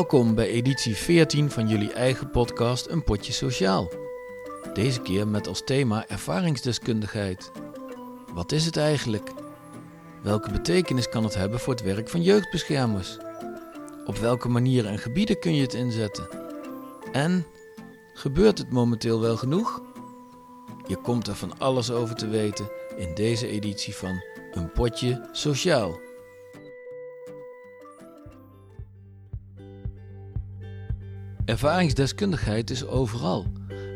Welkom bij editie 14 van jullie eigen podcast Een Potje Sociaal. Deze keer met als thema ervaringsdeskundigheid. Wat is het eigenlijk? Welke betekenis kan het hebben voor het werk van jeugdbeschermers? Op welke manieren en gebieden kun je het inzetten? En gebeurt het momenteel wel genoeg? Je komt er van alles over te weten in deze editie van Een Potje Sociaal. Ervaringsdeskundigheid is overal.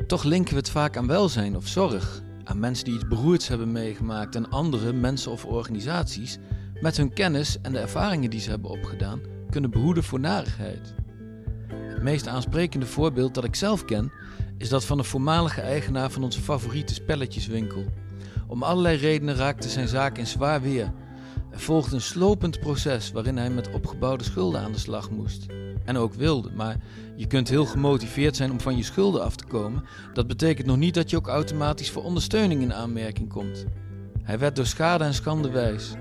Toch linken we het vaak aan welzijn of zorg, aan mensen die iets beroerds hebben meegemaakt en andere mensen of organisaties met hun kennis en de ervaringen die ze hebben opgedaan kunnen behoeden voor narigheid. Het meest aansprekende voorbeeld dat ik zelf ken is dat van de voormalige eigenaar van onze favoriete spelletjeswinkel. Om allerlei redenen raakte zijn zaak in zwaar weer. Er volgde een slopend proces waarin hij met opgebouwde schulden aan de slag moest. En ook wilde, maar je kunt heel gemotiveerd zijn om van je schulden af te komen. Dat betekent nog niet dat je ook automatisch voor ondersteuning in aanmerking komt. Hij werd door schade en schande wijs.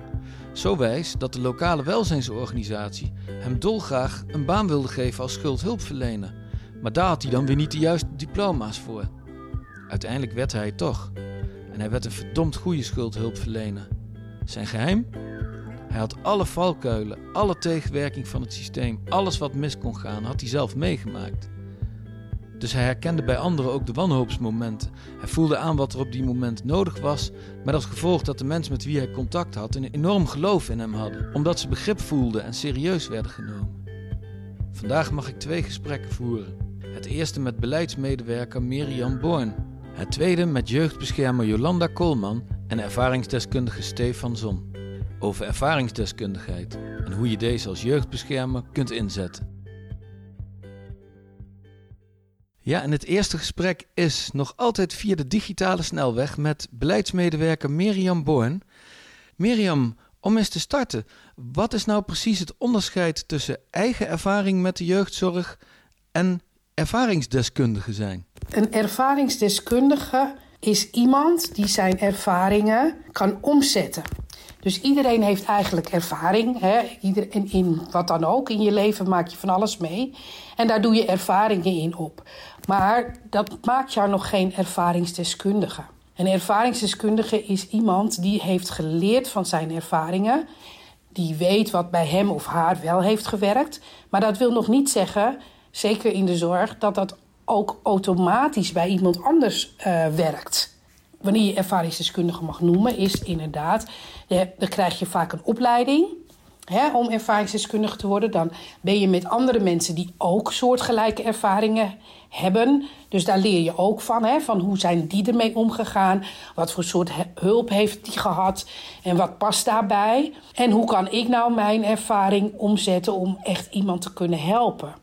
Zo wijs dat de lokale welzijnsorganisatie hem dolgraag een baan wilde geven als schuldhulpverlener. Maar daar had hij dan weer niet de juiste diploma's voor. Uiteindelijk werd hij het toch. En hij werd een verdomd goede schuldhulpverlener. Zijn geheim? Hij had alle valkuilen, alle tegenwerking van het systeem, alles wat mis kon gaan, had hij zelf meegemaakt. Dus hij herkende bij anderen ook de wanhoopsmomenten. Hij voelde aan wat er op die moment nodig was, met als gevolg dat de mensen met wie hij contact had een enorm geloof in hem hadden, omdat ze begrip voelden en serieus werden genomen. Vandaag mag ik twee gesprekken voeren. Het eerste met beleidsmedewerker Mirjam Born. Het tweede met jeugdbeschermer Jolanda Koolman en ervaringsdeskundige Stefan Zon. Over ervaringsdeskundigheid en hoe je deze als jeugdbeschermer kunt inzetten. Ja, en het eerste gesprek is nog altijd via de digitale snelweg met beleidsmedewerker Mirjam Born. Mirjam, om eens te starten, wat is nou precies het onderscheid tussen eigen ervaring met de jeugdzorg en ervaringsdeskundige zijn? Een ervaringsdeskundige is iemand die zijn ervaringen kan omzetten. Dus iedereen heeft eigenlijk ervaring. Hè? In wat dan ook. In je leven maak je van alles mee. En daar doe je ervaringen in op. Maar dat maakt jou nog geen ervaringsdeskundige. Een ervaringsdeskundige is iemand die heeft geleerd van zijn ervaringen. Die weet wat bij hem of haar wel heeft gewerkt. Maar dat wil nog niet zeggen, zeker in de zorg, dat dat ook automatisch bij iemand anders uh, werkt wanneer je ervaringsdeskundige mag noemen, is inderdaad, dan krijg je vaak een opleiding. Hè, om ervaringsdeskundige te worden, dan ben je met andere mensen die ook soortgelijke ervaringen hebben. Dus daar leer je ook van, hè, van hoe zijn die ermee omgegaan, wat voor soort hulp heeft die gehad en wat past daarbij. En hoe kan ik nou mijn ervaring omzetten om echt iemand te kunnen helpen.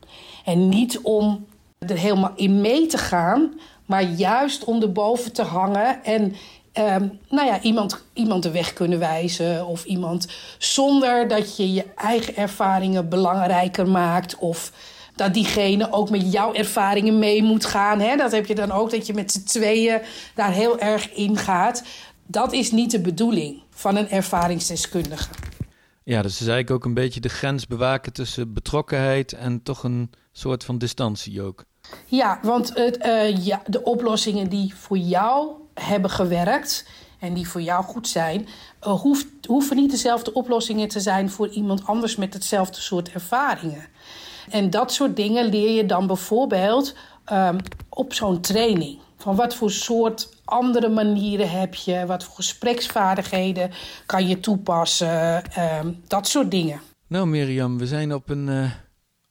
En niet om er helemaal in mee te gaan, maar juist om erboven te hangen en um, nou ja, iemand, iemand de weg kunnen wijzen. Of iemand zonder dat je je eigen ervaringen belangrijker maakt. Of dat diegene ook met jouw ervaringen mee moet gaan. Hè? Dat heb je dan ook, dat je met z'n tweeën daar heel erg in gaat. Dat is niet de bedoeling van een ervaringsdeskundige. Ja, dus is eigenlijk ook een beetje de grens bewaken tussen betrokkenheid en toch een soort van distantie ook. Ja, want het, uh, ja, de oplossingen die voor jou hebben gewerkt en die voor jou goed zijn, uh, hoeft, hoeven niet dezelfde oplossingen te zijn voor iemand anders met hetzelfde soort ervaringen. En dat soort dingen leer je dan bijvoorbeeld um, op zo'n training. Van wat voor soort andere manieren heb je, wat voor gespreksvaardigheden kan je toepassen, um, dat soort dingen. Nou Mirjam, we zijn op een, uh,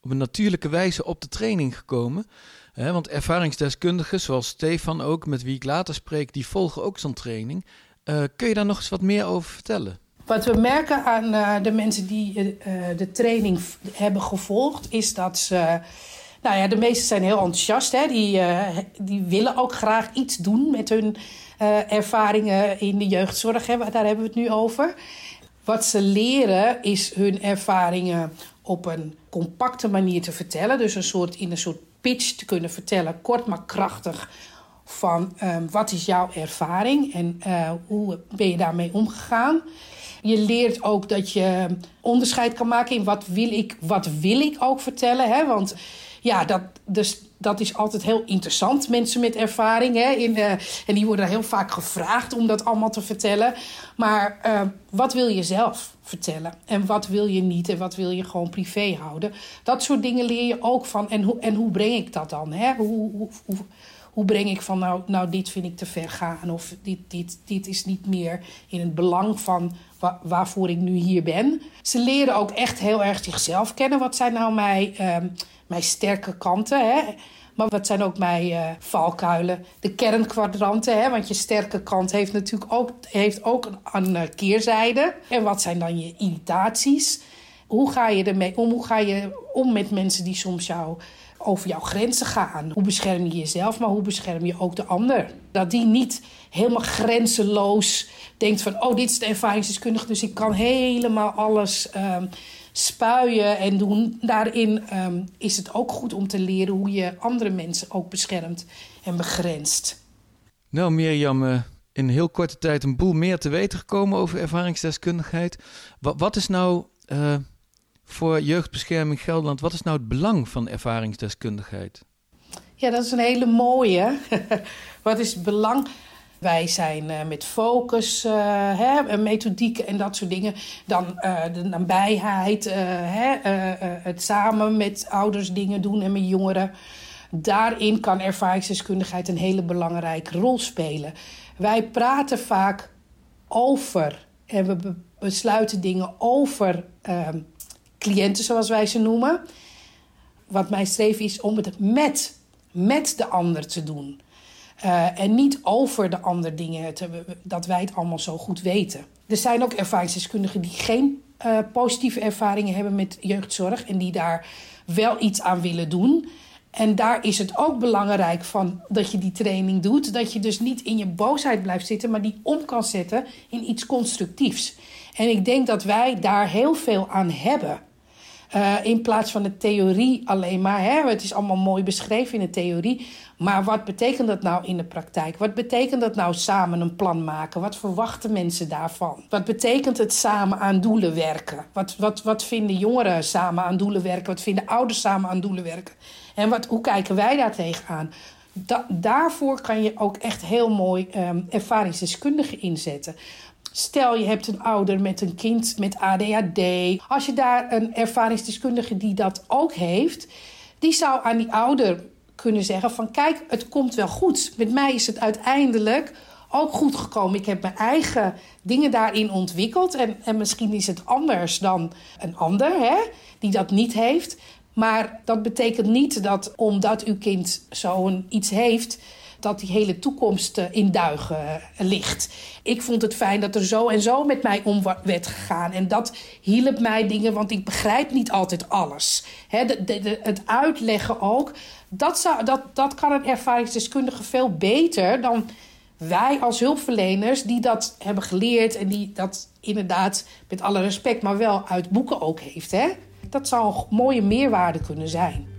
op een natuurlijke wijze op de training gekomen. Want ervaringsdeskundigen, zoals Stefan ook, met wie ik later spreek, die volgen ook zo'n training. Uh, kun je daar nog eens wat meer over vertellen? Wat we merken aan uh, de mensen die uh, de training hebben gevolgd, is dat ze. Nou ja, de meesten zijn heel enthousiast. Hè? Die, die willen ook graag iets doen met hun ervaringen in de jeugdzorg. Hè? Daar hebben we het nu over. Wat ze leren is hun ervaringen op een compacte manier te vertellen. Dus een soort, in een soort pitch te kunnen vertellen, kort maar krachtig, van ehm, wat is jouw ervaring en uh, hoe ben je daarmee omgegaan. Je leert ook dat je onderscheid kan maken in wat wil ik, wat wil ik ook vertellen. Hè? Want ja, dat, dus, dat is altijd heel interessant. Mensen met ervaring. Hè? In, uh, en die worden heel vaak gevraagd om dat allemaal te vertellen. Maar uh, wat wil je zelf vertellen? En wat wil je niet? En wat wil je gewoon privé houden? Dat soort dingen leer je ook van. En, hoe en hoe breng ik dat dan? Hè? Hoe, hoe, hoe, breng ik van nou, nou dit vind ik te ver gaan of dit, dit, dit is niet meer in het belang van wa waarvoor ik nu hier ben. Ze leren ook echt heel erg zichzelf kennen. Wat zijn nou mijn, uh, mijn sterke kanten? Hè? Maar wat zijn ook mijn uh, valkuilen? De kernkwadranten, hè? want je sterke kant heeft natuurlijk ook, heeft ook een, keerzijde. En wat zijn dan je irritaties? Hoe ga je ermee om? Hoe ga je om met mensen die soms jou over jouw grenzen gaan. Hoe bescherm je jezelf, maar hoe bescherm je ook de ander? Dat die niet helemaal grenzeloos denkt van... oh, dit is de ervaringsdeskundige, dus ik kan helemaal alles um, spuien en doen. Daarin um, is het ook goed om te leren hoe je andere mensen ook beschermt en begrenst. Nou, Mirjam, uh, in heel korte tijd een boel meer te weten gekomen over ervaringsdeskundigheid. Wat, wat is nou... Uh voor Jeugdbescherming Gelderland. Wat is nou het belang van ervaringsdeskundigheid? Ja, dat is een hele mooie. Wat is het belang? Wij zijn uh, met focus, uh, hè, methodieken en dat soort dingen. Dan uh, de nabijheid, hè, het samen met ouders dingen doen en met jongeren. Daarin kan ervaringsdeskundigheid een hele belangrijke rol spelen. Wij praten vaak over en we besluiten dingen over ehm, cliënten, zoals wij ze noemen. Wat mijn streven is om het met, met de ander te doen. Uh, en niet over de ander dingen, dat wij het allemaal zo goed weten. Er zijn ook ervaringsdeskundigen die geen uh, positieve ervaringen hebben met jeugdzorg en die daar wel iets aan willen doen. En daar is het ook belangrijk van dat je die training doet. Dat je dus niet in je boosheid blijft zitten, maar die om kan zetten in iets constructiefs. En ik denk dat wij daar heel veel aan hebben. Uh, in plaats van de theorie alleen maar. Hè? Het is allemaal mooi beschreven in de theorie. Maar wat betekent dat nou in de praktijk? Wat betekent dat nou samen een plan maken? Wat verwachten mensen daarvan? Wat betekent het samen aan doelen werken? Wat, wat, wat vinden jongeren samen aan doelen werken? Wat vinden ouders samen aan doelen werken? En wat, hoe kijken wij daar tegenaan? Da daarvoor kan je ook echt heel mooi um, ervaringsdeskundigen inzetten. Stel je hebt een ouder met een kind met ADHD. Als je daar een ervaringsdeskundige die dat ook heeft, die zou aan die ouder kunnen zeggen van kijk, het komt wel goed. Met mij is het uiteindelijk ook goed gekomen. Ik heb mijn eigen dingen daarin ontwikkeld. En, en misschien is het anders dan een ander hè, die dat niet heeft. Maar dat betekent niet dat omdat uw kind zo'n iets heeft dat die hele toekomst eh, in duigen eh, ligt. Ik vond het fijn dat er zo en zo met mij om werd gegaan. En dat hielp mij dingen, want ik begrijp niet altijd alles. het uitleggen ook, dat, zou, dat, dat kan een ervaringsdeskundige veel beter dan wij als hulpverleners die dat hebben geleerd en die dat inderdaad met alle respect, maar wel uit boeken ook heeft. Dat zou een mooie meerwaarde kunnen zijn.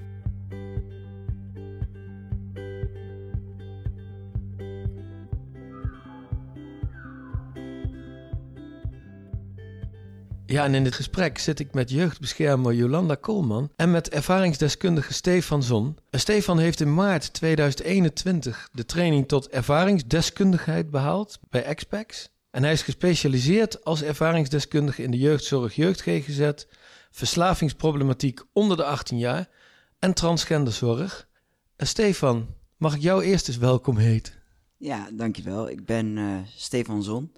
Ja, en in dit gesprek zit ik met jeugdbeschermer Jolanda Koolman en met ervaringsdeskundige Stefan Zon. Stefan heeft in maart 2021 de training tot ervaringsdeskundigheid behaald bij Expex. En hij is gespecialiseerd als ervaringsdeskundige in de jeugdzorg, jeugd-GGZ, verslavingsproblematiek onder de 18 jaar en transgenderzorg. En Stefan, mag ik jou eerst eens welkom heten? Ja, dankjewel. Ik ben uh, Stefan Zon.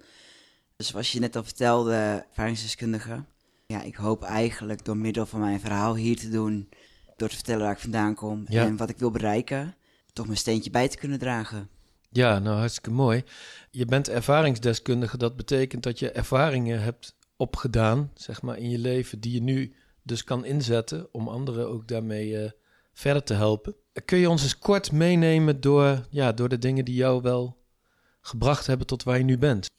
Dus zoals je net al vertelde, ervaringsdeskundige. Ja, ik hoop eigenlijk door middel van mijn verhaal hier te doen, door te vertellen waar ik vandaan kom en wat ik wil bereiken, toch mijn steentje bij te kunnen dragen. Ja, nou hartstikke mooi. Je bent ervaringsdeskundige, dat betekent dat je ervaringen hebt opgedaan, zeg maar, in je leven, die je nu dus kan inzetten om anderen ook daarmee uh, verder te helpen. Kun je ons eens kort meenemen door, ja, door de dingen die jou wel gebracht hebben tot waar je nu bent?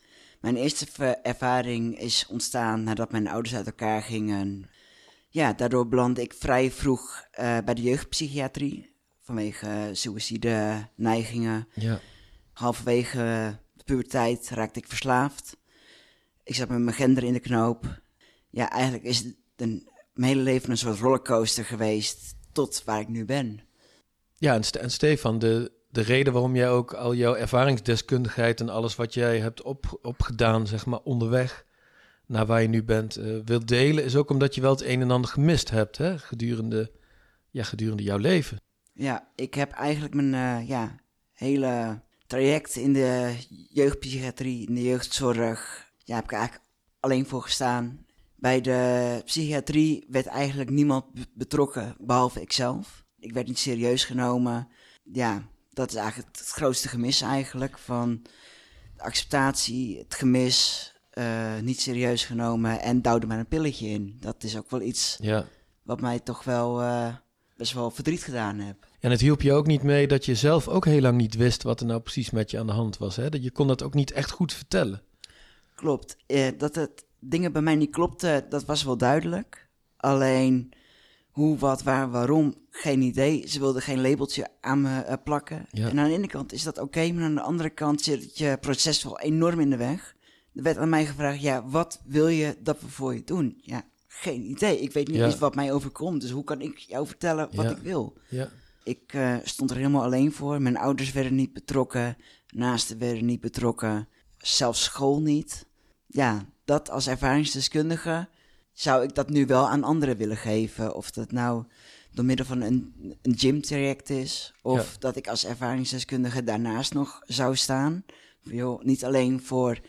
Mijn eerste ervaring is ontstaan nadat mijn ouders uit elkaar gingen. Ja, daardoor belandde ik vrij vroeg uh, bij de jeugdpsychiatrie. vanwege suïcide neigingen. Ja. Halverwege de puberteit raakte ik verslaafd. Ik zat met mijn gender in de knoop. Ja, eigenlijk is het een, mijn hele leven een soort rollercoaster geweest tot waar ik nu ben. Ja, en, en Stefan, de, de reden waarom jij ook al jouw ervaringsdeskundigheid en alles wat jij hebt op, opgedaan, zeg maar, onderweg naar waar je nu bent, eh wilt delen, is ook omdat je wel het een en ander gemist hebt, hè, gedurende, ja, gedurende jouw leven. Ja, ik heb eigenlijk mijn eh, ja, hele traject in de jeugdpsychiatrie, in de jeugdzorg, ja, heb ik eigenlijk alleen voor gestaan. Bij de psychiatrie werd eigenlijk niemand be- betrokken, behalve ikzelf. Ik werd niet serieus genomen. Ja, dat is eigenlijk het, grootste gemis eigenlijk van de acceptatie, het gemis, eh, niet serieus genomen en duwde maar een pilletje in. Dat is ook wel iets Ja. wat mij toch wel eh, best wel verdriet gedaan heb. En het hielp je ook niet mee dat je zelf ook heel lang niet wist wat er nou precies met je aan de hand was. Hè? Dat je kon dat ook niet echt goed vertellen. Klopt. Eh, dat het dingen bij mij niet klopten, dat was wel duidelijk. Alleen hoe, wat, waar, waarom, geen idee. Ze wilden geen labeltje aan me eh, plakken. Ja. En aan de ene kant is dat oké, maar aan de andere kant zit je proces wel enorm in de weg. Er werd aan mij gevraagd, ja, wat wil je dat we voor je doen? Ja, geen idee. Ik weet niet Ja. eens wat mij overkomt, dus hoe kan ik jou vertellen wat Ja. ik wil? Ja. Ik eh, stond er helemaal alleen voor. Mijn ouders werden niet betrokken. Naasten werden niet betrokken. Zelfs school niet. Ja, dat als ervaringsdeskundige zou ik dat nu wel aan anderen willen geven. Of dat nou door middel van een, een gymtraject is. Of Ja. dat ik als ervaringsdeskundige daarnaast nog zou staan. Joh, niet alleen voor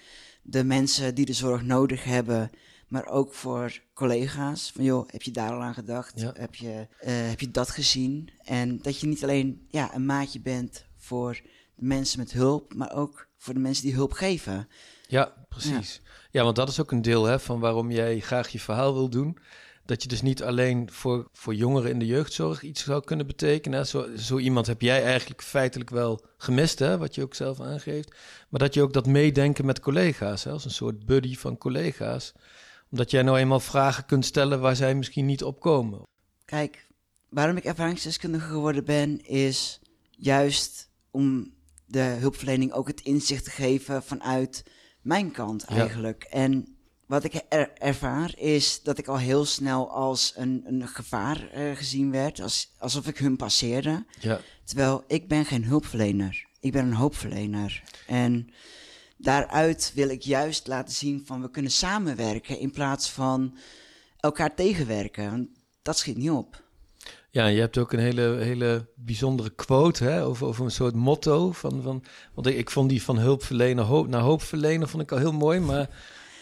de mensen die de zorg nodig hebben, maar ook voor collega's. Van joh, heb je daar al aan gedacht? Ja. Heb, je, eh, heb je dat gezien? En dat je niet alleen ja, een maatje bent voor de mensen met hulp, maar ook voor de mensen die hulp geven. Ja, precies. Ja. want dat is ook een deel hè, van waarom jij graag je verhaal wil doen. Dat je dus niet alleen voor, voor jongeren in de jeugdzorg iets zou kunnen betekenen. Zo, zo iemand heb jij eigenlijk feitelijk wel gemist, hè, wat je ook zelf aangeeft. Maar dat je ook dat meedenken met collega's, hè, als een soort buddy van collega's. Omdat jij nou eenmaal vragen kunt stellen waar zij misschien niet op komen. Kijk, waarom ik ervaringsdeskundige geworden ben, is juist om de hulpverlening ook het inzicht te geven vanuit mijn kant Ja. eigenlijk. En wat ik er- ervaar is dat ik al heel snel als een, een gevaar eh, gezien werd, als, alsof ik hun passeerde. Ja, Terwijl ik ben geen hulpverlener, ik ben een hoopverlener. En daaruit wil ik juist laten zien van we kunnen samenwerken in plaats van elkaar tegenwerken. Want dat schiet niet op. Ja, je hebt ook een hele, hele bijzondere quote hè, over, over een soort motto. Van, van, want ik, ik vond die van hulpverlener hoop, naar hoopverlener vond ik al heel mooi. Maar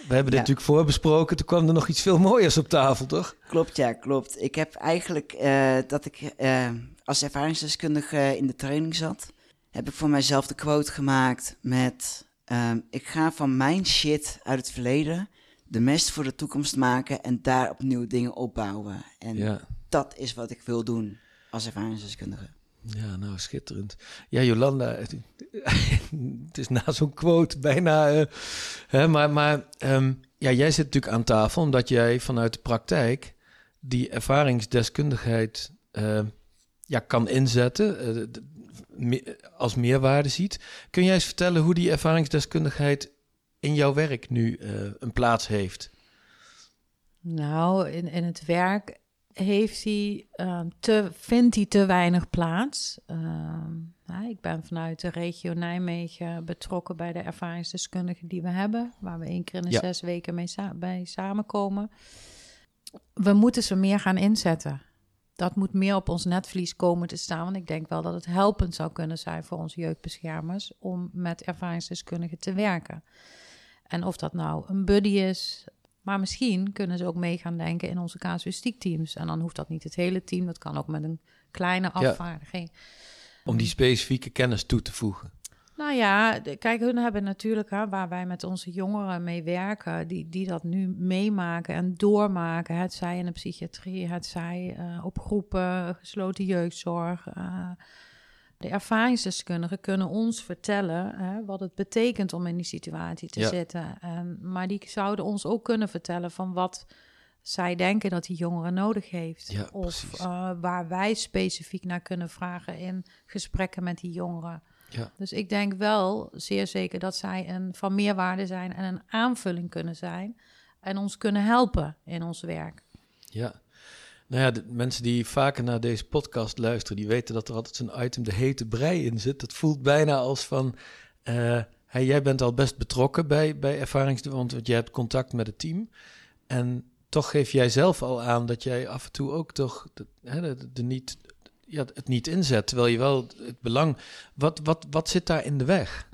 we hebben dit Ja. natuurlijk voorbesproken. Toen kwam er nog iets veel mooiers op tafel, toch? Klopt, ja, klopt. Ik heb eigenlijk eh, dat ik eh, als ervaringsdeskundige in de training zat, heb ik voor mijzelf de quote gemaakt met: ehm, Ik ga van mijn shit uit het verleden de mest voor de toekomst maken en daar opnieuw dingen opbouwen. En Ja. Dat is wat ik wil doen als ervaringsdeskundige. Ja, nou, schitterend. Ja, Jolanda, het, het is na zo'n quote bijna... eh, hè, maar maar ehm, ja, jij zit natuurlijk aan tafel omdat jij vanuit de praktijk die ervaringsdeskundigheid eh, ja, kan inzetten, eh, me- als meerwaarde ziet. Kun jij eens vertellen hoe die ervaringsdeskundigheid in jouw werk nu eh, een plaats heeft? Nou, in, in het werk heeft hij, ehm, te, vindt hij te weinig plaats. Ehm, ja, ik ben vanuit de regio Nijmegen betrokken bij de ervaringsdeskundigen die we hebben, waar we één keer in de Ja. zes weken mee sa- bij samenkomen. We moeten ze meer gaan inzetten. Dat moet meer op ons netvlies komen te staan. Want ik denk wel dat het helpend zou kunnen zijn voor onze jeugdbeschermers om met ervaringsdeskundigen te werken. En of dat nou een buddy is, maar misschien kunnen ze ook mee gaan denken in onze casuïstiekteams. En dan hoeft dat niet het hele team, dat kan ook met een kleine Ja. afvaardiging. Om die specifieke kennis toe te voegen. Nou ja, kijk, hun hebben natuurlijk, hè, waar wij met onze jongeren mee werken, die, die dat nu meemaken en doormaken. Het zij in de psychiatrie, het zij eh, op groepen, gesloten jeugdzorg. eh. De ervaringsdeskundigen kunnen ons vertellen hè, wat het betekent om in die situatie te Ja. zitten. En, maar die zouden ons ook kunnen vertellen van wat zij denken dat die jongere nodig heeft. Ja, of eh, waar wij specifiek naar kunnen vragen in gesprekken met die jongeren. Ja. Dus ik denk wel zeer zeker dat zij een van meerwaarde zijn en een aanvulling kunnen zijn. En ons kunnen helpen in ons werk. Ja. Nou ja, de mensen die vaker naar deze podcast luisteren, die weten dat er altijd zo'n item de hete brei in zit. Dat voelt bijna als van, eh, hey, jij bent al best betrokken bij, bij ervaringsdeskundigen, want jij hebt contact met het team. En toch geef jij zelf al aan dat jij af en toe ook toch de, de niet, ja, het niet inzet, terwijl je wel het belang... Wat, wat, wat zit daar in de weg?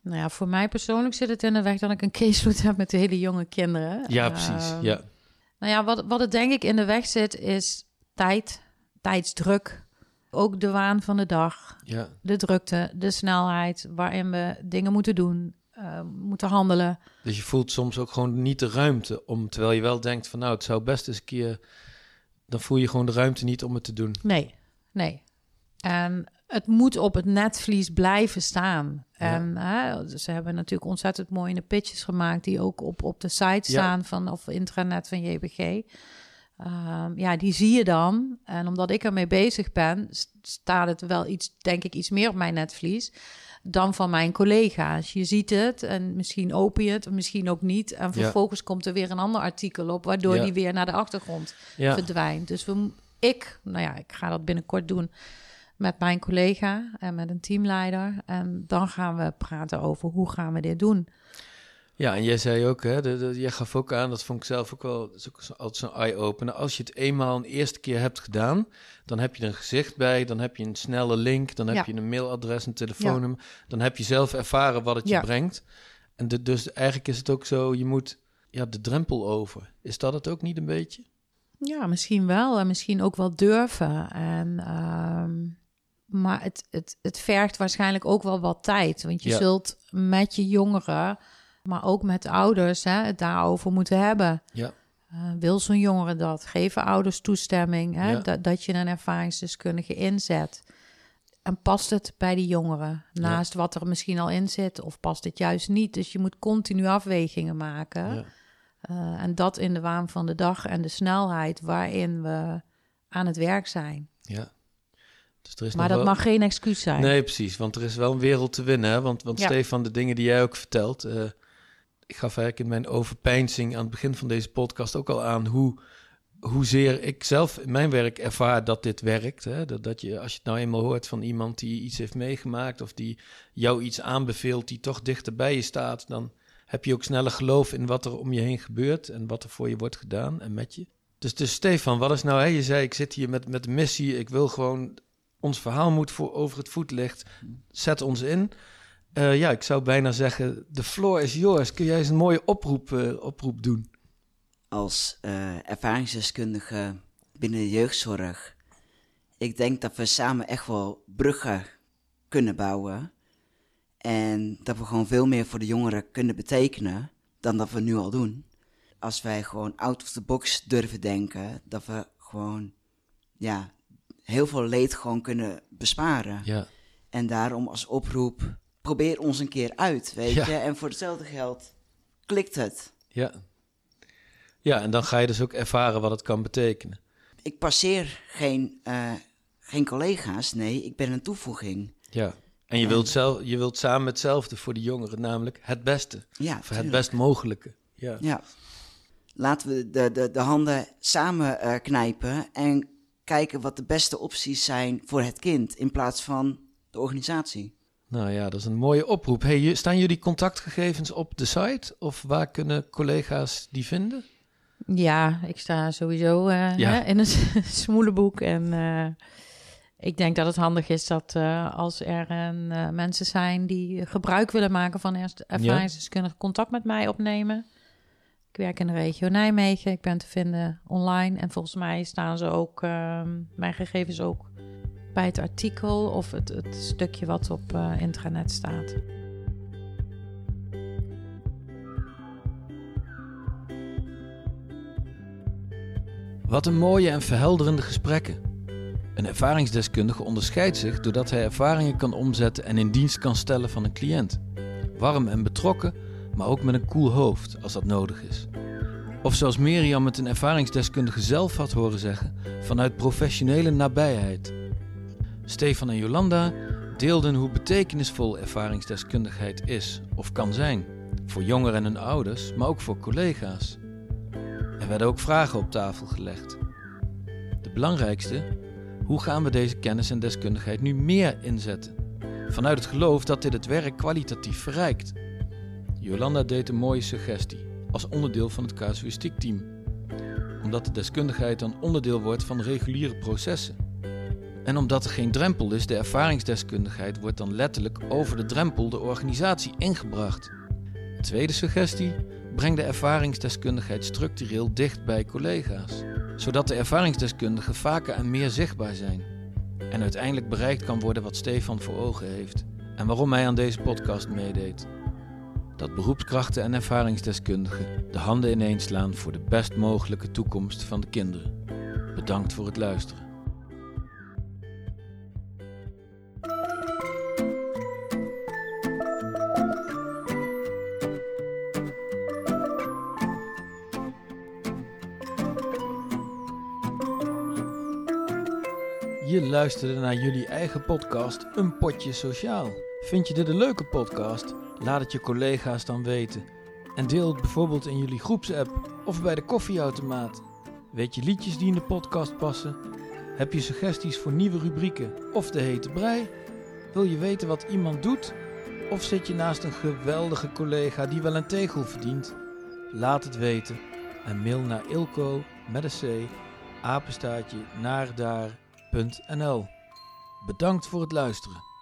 Nou ja, voor mij persoonlijk zit het in de weg dat ik een caseload heb met de hele jonge kinderen. Ja, precies. Ehm, ja. Nou ja, wat, wat het denk ik in de weg zit is tijd, tijdsdruk. Ook de waan van de dag, Ja, de drukte, de snelheid waarin we dingen moeten doen, eh, moeten handelen. dus je voelt soms ook gewoon niet de ruimte om, terwijl je wel denkt van nou, het zou best eens een keer, dan voel je gewoon de ruimte niet om het te doen. Nee, nee. En het moet op het netvlies blijven staan. Ja. En hè, ze hebben natuurlijk ontzettend mooie pitches gemaakt... die ook op, op de site Ja. staan van, of intranet van JBG. Ehm, ja, die zie je dan. En omdat ik ermee bezig ben... staat het wel iets, denk ik, iets meer op mijn netvlies... dan van mijn collega's. Je ziet het en misschien open je het, misschien ook niet. En vervolgens komt er weer een ander artikel op... waardoor die weer naar de achtergrond verdwijnt. Dus we, ik, nou ja, ik ga dat binnenkort doen met mijn collega en met een teamleider. En dan gaan we praten over hoe gaan we dit doen. ja en jij zei ook, hè, de, de- jij gaf ook aan, dat vond ik zelf ook wel, dat is ook zo- altijd zo'n eye-opener. Als je het eenmaal een eerste keer hebt gedaan, dan heb je er een gezicht bij, dan heb je een snelle link, dan heb Ja. je een mailadres, een telefoonnummer. Dan heb je zelf ervaren wat het je brengt. En de, dus eigenlijk is het ook zo, je moet ja, de drempel over. Is dat het ook niet een beetje? Ja, misschien wel en misschien ook wel durven. En, ehm, maar het, het, het vergt waarschijnlijk ook wel wat tijd. Want je Ja. zult met je jongeren, maar ook met ouders, hè, het daarover moeten hebben. Ja, Eh, wil zo'n jongere dat? Geven ouders toestemming hè? Ja. Dat, dat je een ervaringsdeskundige inzet? En past het bij die jongeren? Naast wat er misschien al in zit, of past het juist niet? Dus je moet continu afwegingen maken. ja. Eh, en dat in de waan van de dag en de snelheid waarin we aan het werk zijn. ja. Dus er is Maar dat wel- mag geen excuus zijn. Nee, precies. Want er is wel een wereld te winnen. Hè? Want, want Ja. Stefan, de dingen die jij ook vertelt. eh, ik gaf eigenlijk in mijn overpeinzing aan het begin van deze podcast ook al aan hoe, hoezeer ik zelf in mijn werk ervaar dat dit werkt. Hè? Dat, dat je, als je het nou eenmaal hoort van iemand die iets heeft meegemaakt of die jou iets aanbeveelt die toch dichter bij je staat, dan heb je ook sneller geloof in wat er om je heen gebeurt en wat er voor je wordt gedaan en met je. Dus, dus Stefan, wat is nou, hè? je zei ik zit hier met, met missie, ik wil gewoon, ons verhaal moet voor over het voetlicht, zet ons in. Eh, ja, ik zou bijna zeggen, de floor is yours. Kun jij eens een mooie oproep, eh, oproep doen? als eh, ervaringsdeskundige binnen de jeugdzorg. Ik denk dat we samen echt wel bruggen kunnen bouwen. En dat we gewoon veel meer voor de jongeren kunnen betekenen dan dat we nu al doen. Als wij gewoon out of the box durven denken, dat we gewoon ja, heel veel leed gewoon kunnen besparen. Ja, En daarom als oproep, probeer ons een keer uit, weet Ja. je. En voor hetzelfde geld klikt het. ja. Ja, en dan ga je dus ook ervaren wat het kan betekenen. Ik passeer geen, eh, geen collega's, nee, ik ben een toevoeging. Ja. En je wilt, zelf, je wilt samen hetzelfde voor de jongeren, namelijk het beste. Ja, Of het best mogelijke. Ja. Ja. Laten we de, de, de handen samen eh, knijpen en kijken wat de beste opties zijn voor het kind in plaats van de organisatie. Nou ja, dat is een mooie oproep. Hey, staan jullie contactgegevens op de site? Of waar kunnen collega's die vinden? Ja, ik sta sowieso eh, Ja. hè, in een smoelenboek. En eh, ik denk dat het handig is dat eh, als er eh, mensen zijn die gebruik willen maken van eerst ervaringsdeskundig contact met mij opnemen. Ik werk in de regio Nijmegen. Ik ben te vinden online. En volgens mij staan ze ook, ehm, mijn gegevens ook bij het artikel of het, het stukje wat op eh, intranet staat. Wat een mooie en verhelderende gesprekken. Een ervaringsdeskundige onderscheidt zich doordat hij ervaringen kan omzetten en in dienst kan stellen van een cliënt. Warm en betrokken, maar ook met een koel hoofd als dat nodig is. Of zoals Miriam het een ervaringsdeskundige zelf had horen zeggen, vanuit professionele nabijheid. Stefan en Jolanda deelden hoe betekenisvol ervaringsdeskundigheid is of kan zijn. Voor jongeren en hun ouders, maar ook voor collega's. Er werden ook vragen op tafel gelegd. De belangrijkste, hoe gaan we deze kennis en deskundigheid nu meer inzetten? Vanuit het geloof dat dit het werk kwalitatief verrijkt. Jolanda deed een mooie suggestie als onderdeel van het casuïstiekteam, omdat de deskundigheid dan onderdeel wordt van reguliere processen. En omdat er geen drempel is, de ervaringsdeskundigheid wordt dan letterlijk over de drempel de organisatie ingebracht. Tweede suggestie: breng de ervaringsdeskundigheid structureel dicht bij collega's, zodat de ervaringsdeskundigen vaker en meer zichtbaar zijn. En uiteindelijk bereikt kan worden wat Stefan voor ogen heeft en waarom hij aan deze podcast meedeed. Dat beroepskrachten en ervaringsdeskundigen de handen ineenslaan voor de best mogelijke toekomst van de kinderen. Bedankt voor het luisteren. Je luisterde naar jullie eigen podcast Een Potje Sociaal. Vind je dit een leuke podcast? Laat het je collega's dan weten. En deel het bijvoorbeeld in jullie groepsapp of bij de koffieautomaat. Weet je liedjes die in de podcast passen? Heb je suggesties voor nieuwe rubrieken of de hete brei? Wil je weten wat iemand doet? Of zit je naast een geweldige collega die wel een tegel verdient? Laat het weten en mail naar ilko met een c apenstaartje naar daar Bedankt voor het luisteren.